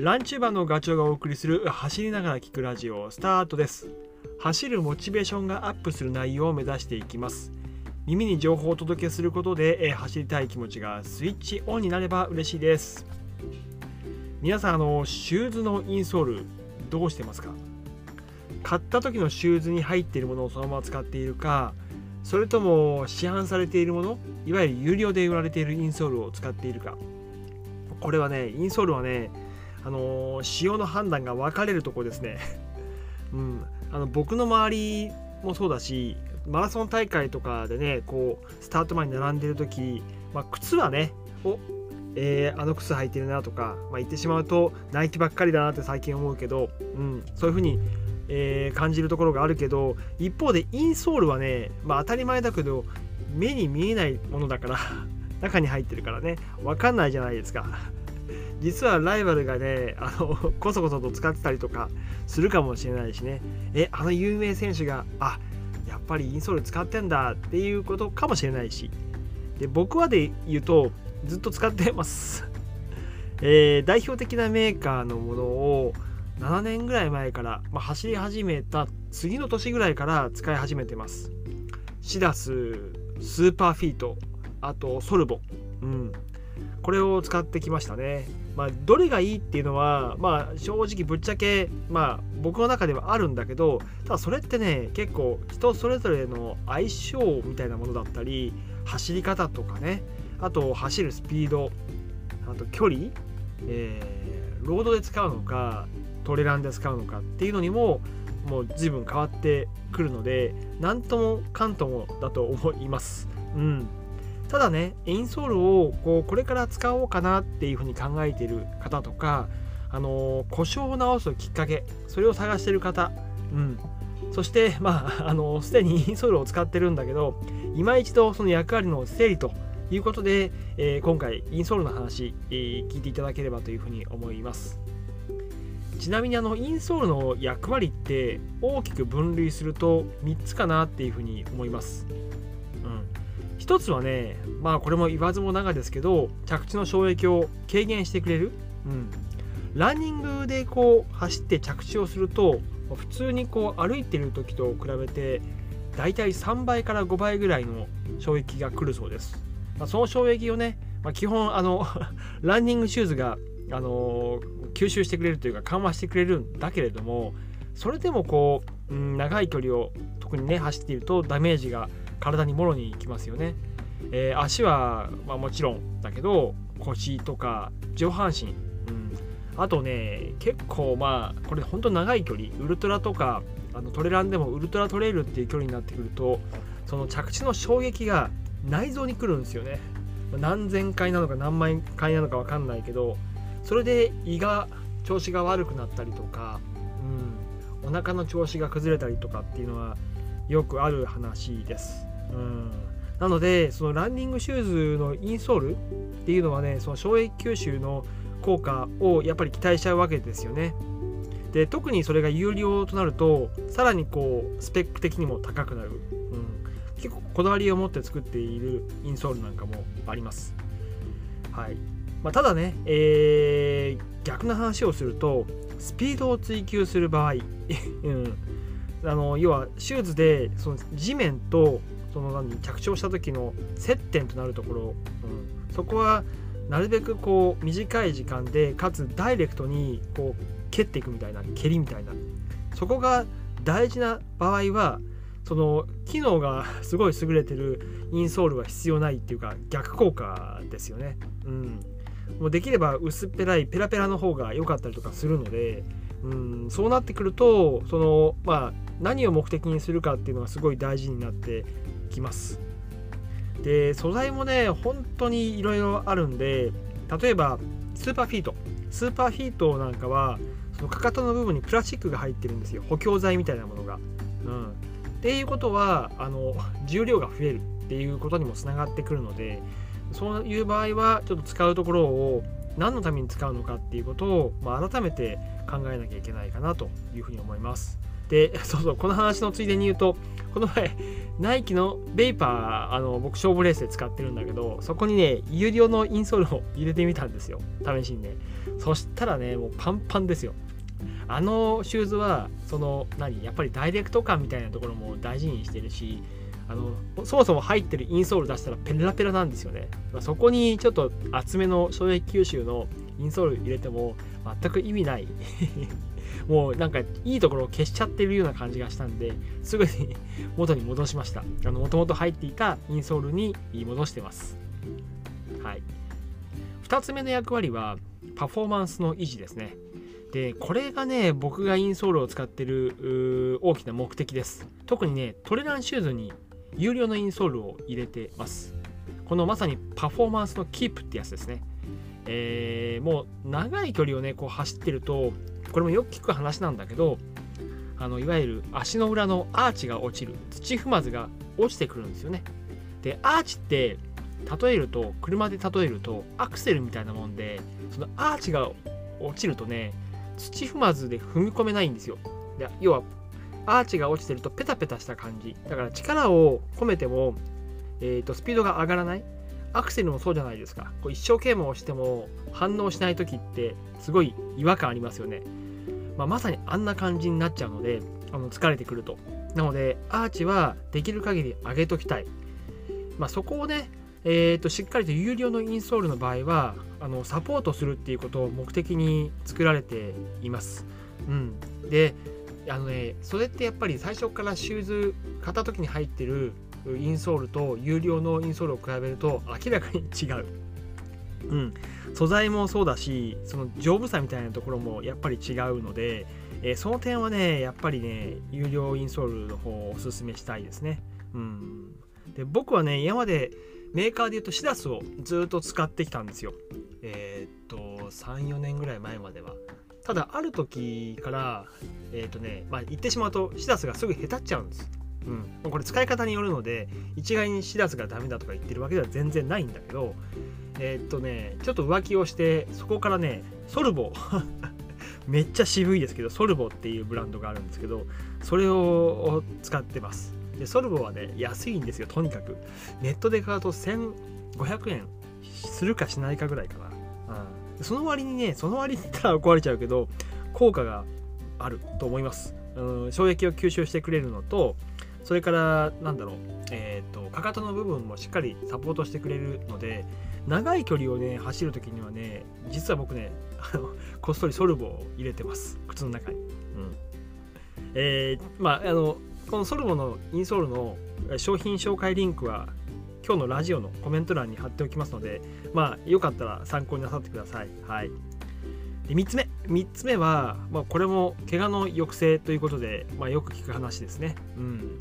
ランチューバーのガチョウがお送りする走りながら聞くラジオスタートです。走るモチベーションがアップする内容を目指していきます。耳に情報をお届けすることで、走りたい気持ちがスイッチオンになれば嬉しいです。皆さんあのシューズのインソールどうしてますか？買った時のシューズに入っているものをそのまま使っているかそれとも市販されているものいわゆる有料で売られているインソールを使っているか。これはねインソールはねあの使用の判断が分かれるとこですね。うん。あの僕の周りもそうだしマラソン大会とかでねこうスタート前に並んでる時、まあ、靴はねおえー、あの靴履いてるなとか、まあ、言ってしまうとナイキばっかりだなって最近思うけど、うん、そういうふうにえー、感じるところがあるけど一方でインソールはね、まあ、当たり前だけど目に見えないものだから 中に入ってるからね分かんないじゃないですか。実はライバルがねあのこそこそと使ってたりとかするかもしれないしね。えあの有名選手があやっぱりインソール使ってんだっていうことかもしれないし。で僕はで言うとずっと使ってます、えー、代表的なメーカーのものを7年ぐらい前から、まあ、走り始めた次の年ぐらいから使い始めてます。シダススーパーフィートあとソルボ。うん。これを使ってきましたね。まあどれがいいっていうのはまあ正直ぶっちゃけまあ僕の中ではあるんだけどただそれってね結構人それぞれの相性みたいなものだったり走り方とかねあと走るスピードあと距離、えー、ロードで使うのかトレランで使うのかっていうのにももう随分変わってくるので何ともかんともだと思います。うん、ただねインソールをこうこれから使おうかなっていうふうに考えている方とか、あの故障を直すきっかけそれを探している方、うん、そしてまああのすでにインソールを使ってるんだけど今一度その役割の整理ということで、えー、今回インソールの話、えー、聞いていただければというふうに思います。ちなみにあのインソールの役割って大きく分類すると3つかなっていうふうに思います。うん、1つはねまあこれも言わずもがですけど着地の衝撃を軽減してくれる。うん、ランニングでこう走って着地をすると普通にこう歩いてる時と比べてだいたい3倍から5倍ぐらいの衝撃が来るそうです。まあ、その衝撃をね、まあ、基本あの ランニングシューズがあの吸収してくれるというか緩和してくれるんだけれどもそれでもこう、うん、長い距離を特にね走っているとダメージが体にもろにきますよね。えー、足は、まあ、もちろんだけど腰とか上半身、うん、あとね結構まあこれ本当長い距離ウルトラとかあのトレランでもウルトラトレイルっていう距離になってくるとその着地の衝撃が内臓に来るんですよね。何千回なのか何万回なのか分かんないけどそれで胃が調子が悪くなったりとか、うん、お腹の調子が崩れたりとかっていうのはよくある話です。うん。なのでそのランニングシューズのインソールっていうのはねその衝撃吸収の効果をやっぱり期待しちゃうわけですよね。で特にそれが有料となるとさらにこうスペック的にも高くなる、うん、結構こだわりを持って作っているインソールなんかもあります。はい。まあ、ただね、えー、逆の話をするとスピードを追求する場合、うん、あの要はシューズでその地面とその何着地をした時の接点となるところ、うん、そこはなるべくこう短い時間でかつダイレクトにこう蹴っていくみたいな蹴りみたいな。そこが大事な場合はその機能がすごい優れてるインソールは必要ないっていうか逆効果ですよね。うん。もうできれば薄っぺらいペラペラの方が良かったりとかするので、うん、そうなってくるとその、まあ、何を目的にするかっていうのがすごい大事になってきます。で素材もね本当にいろいろあるんで例えばスーパーフィートスーパーフィートなんかはそのかかとの部分にプラスチックが入ってるんですよ補強材みたいなものが。うん、っていうことはあの重量が増えるっていうことにもつながってくるのでそういう場合はちょっと使うところを何のために使うのかっていうことを、まあ、改めて考えなきゃいけないかなというふうに思います。で、そうそう、この話のついでに言うと、この前、ナイキのベイパー、あの僕、勝負レースで使ってるんだけど、そこにね、有料のインソールを入れてみたんですよ、試しにね。そしたらねもうパンパンですよ。あのシューズはその何やっぱりダイレクト感みたいなところも大事にしてるしあのそもそも入ってるインソール出したらペラペラなんですよね。そこにちょっと厚めの衝撃吸収のインソール入れても全く意味ない。もうなんかいいところを消しちゃってるような感じがしたんですぐに元に戻しました。もともと入っていたインソールに戻してます。はい。2つ目の役割はパフォーマンスの維持ですね。でこれがね僕がインソールを使ってる大きな目的です。特にねトレランシューズに有料のインソールを入れてます。このまさにパフォーマンスのキープってやつですね。えー、もう長い距離をねこう走ってるとこれもよく聞く話なんだけどあのいわゆる足の裏のアーチが落ちる土踏まずが落ちてくるんですよね。でアーチって例えると車で例えるとアクセルみたいなもんでそのアーチが落ちるとね土踏まずで踏み込めないんですよ。で要はアーチが落ちてるとペタペタした感じ。だから力を込めても、えーと、スピードが上がらない。アクセルもそうじゃないですか。こう一生懸命押しても反応しない時ってすごい違和感ありますよね、まあ、まさにあんな感じになっちゃうのであの疲れてくると。なのでアーチはできる限り上げときたい、まあ、そこをねえーと、しっかりと有料のインソールの場合はあのサポートするっていうことを目的に作られています。うん、であのねそれってやっぱり最初からシューズ買った時に入ってるインソールと有料のインソールを比べると明らかに違う。うん、素材もそうだしその丈夫さみたいなところもやっぱり違うので、えー、その点はねやっぱりね有料インソールの方をおすすめしたいですね。うん、で僕はね今までメーカーで言うとシダスをずっと使ってきたんですよ。えー、っと34年ぐらい前までは。ただある時からえー、っとねまあ言ってしまうとシダスがすぐへたっちゃうんです。うん、これ使い方によるので一概にシダスがダメだとか言ってるわけでは全然ないんだけどえー、っとねちょっと浮気をしてそこからねソルボ めっちゃ渋いですけどソルボっていうブランドがあるんですけどそれを使ってます。でソルボはね安いんですよとにかく。ネットで買うと1500円するかしないかぐらいかな、うん、その割にねその割に言ったら怒られちゃうけど効果があると思います、うん、衝撃を吸収してくれるのとそれからなんだろうえっ、ー、とかかとの部分もしっかりサポートしてくれるので長い距離をね走る時にはね実は僕ねあの こっそりソルボを入れてます靴の中に、うんえー、まああのこのソルボのインソールの商品紹介リンクは今日のラジオのコメント欄に貼っておきますので、まあ、よかったら参考になさってください。はい。で3つ目。3つ目は、まあ、これも怪我の抑制ということで、まあ、よく聞く話ですね。うん。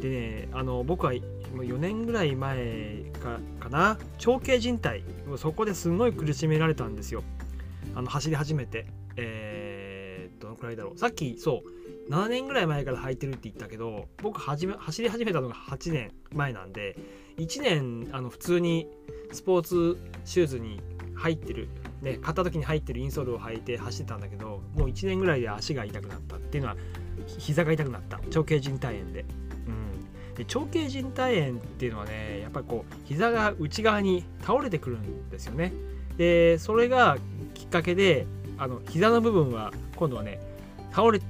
でね、あの僕はもう4年ぐらい前かかな、長径靭帯、そこですごい苦しめられたんですよ。あの走り始めて。えー、どのくらいだろう。さっき、そう、7年ぐらい前から履いてるって言ったけど僕始め走り始めたのが8年前なんで1年あの普通にスポーツシューズに入ってる、ね、買った時に入ってるインソールを履いて走ってたんだけどもう1年ぐらいで足が痛くなったっていうのは膝が痛くなった長径靭帯炎で。で長径靭帯炎っていうのはねやっぱりこう膝が内側に倒れてくるんですよね。でそれがきっかけであの膝の部分は今度はね倒れ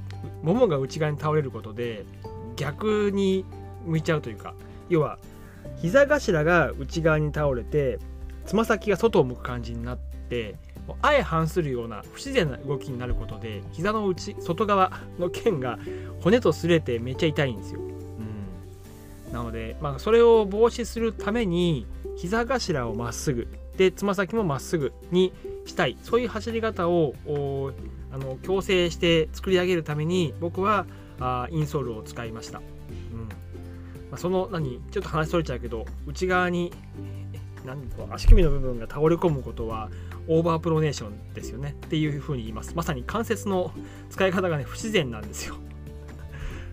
ももが内側に倒れることで逆に向いちゃうというか要は膝頭が内側に倒れてつま先が外を向く感じになって相反するような不自然な動きになることで膝の内外側の腱が骨と擦れてめっちゃ痛いんですよ。なので、まあ、それを防止するために膝頭をまっすぐでつま先もまっすぐにしたい。そういう走り方をあの矯正して作り上げるために僕はあインソールを使いました、うん。まあ、その何ちょっと話それちゃうけど内側に何足首の部分が倒れ込むことはオーバープロネーションですよね。っていうふうに言います。まさに関節の使い方がね不自然なんですよ、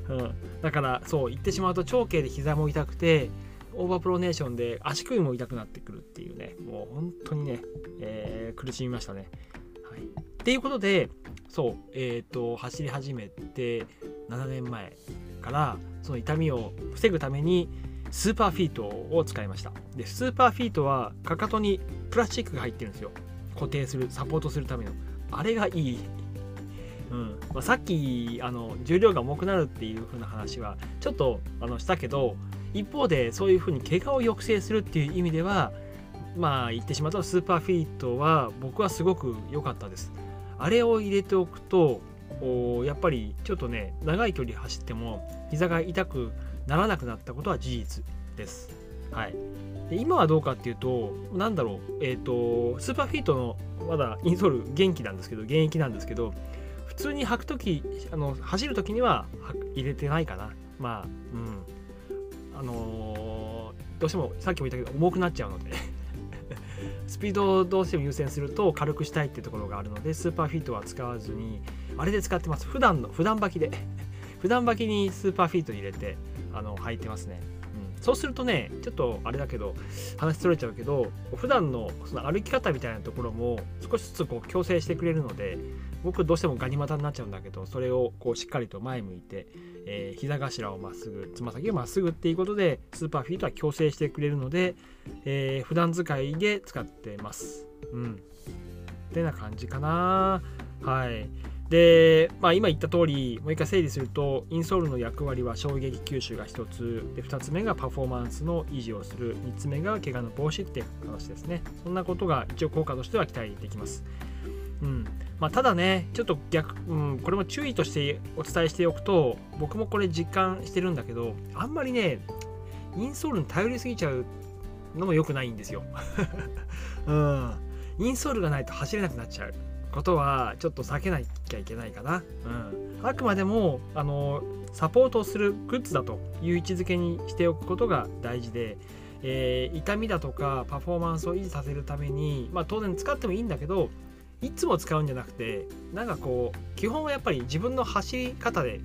うん、だからそう言ってしまうと腸脛で膝も痛くてオーバープロネーションで足首も痛くなってくるっていうね。もう本当にね、えー、苦しみましたね。はい。っていうことでそうえっ、ー、と走り始めて7年前からその痛みを防ぐためにスーパーフィートを使いました。でスーパーフィートはかかとにプラスチックが入ってるんですよ。固定するサポートするための。あれがいい、うん。まあ、さっきあの重量が重くなるっていう風な話はちょっとあのしたけど一方でそういう風に怪我を抑制するっていう意味ではまあ言ってしまうとスーパーフィートは僕はすごく良かったです。あれを入れておくとやっぱりちょっとね長い距離走っても膝が痛くならなくなったことは事実です。はい、で今はどうかっていうと何だろうえ、ー、とスーパーフィートのまだインソール元気なんですけど現役なんですけど普通に履く時あの走る時には入れてないかな。まあうん。あのー、どうしてもさっきも言ったけど重くなっちゃうので。スピードをどうしても優先すると軽くしたいっていうところがあるのでスーパーフィートは使わずにあれで使ってます。普段の普段履きで。普段履きにスーパーフィット入れてあの履いてますね、うん、そうするとねちょっとあれだけど話それちゃうけど普段のその歩き方みたいなところも少しずつこう矯正してくれるので僕どうしてもガニ股になっちゃうんだけどそれをこうしっかりと前向いて、えー、膝頭をまっすぐつま先をまっすぐっていうことでスーパーフィートは矯正してくれるので、えー、普段使いで使ってます。うん。ってな感じかな。はい。で、まあ、今言った通りもう一回整理するとインソールの役割は衝撃吸収が1つ。で2つ目がパフォーマンスの維持をする。3つ目が怪我の防止っていう話ですね。そんなことが一応効果としては期待できます。うん。まあ、ただねちょっと逆、うん、これも注意としてお伝えしておくと僕もこれ実感してるんだけどあんまりねインソールに頼りすぎちゃうのも良くないんですよ、うん、インソールがないと走れなくなっちゃう。ことはちょっと避けなきゃいけないかな。うん、あくまでもあのサポートをするグッズだという位置づけにしておくことが大事で、えー、痛みだとかパフォーマンスを維持させるために、まあ、当然使ってもいいんだけどいつも使うんじゃなくてなんかこう基本はやっぱり自分の走り方で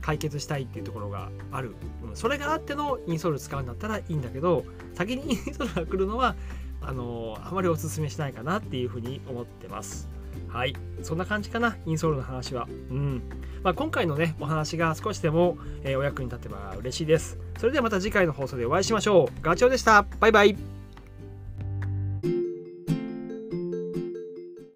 解決したいっていうところがある、うん、それがあってのインソール使うんだったらいいんだけど先にインソールが来るのはあのあまりおすすめしないかなっていうふうに思ってます。はい、そんな感じかな、インソールの話は。うんまあ、今回のね、お話が少しでも、えー、お役に立てば嬉しいです。それではまた次回の放送でお会いしましょう。ガチョウでした。バイバイ。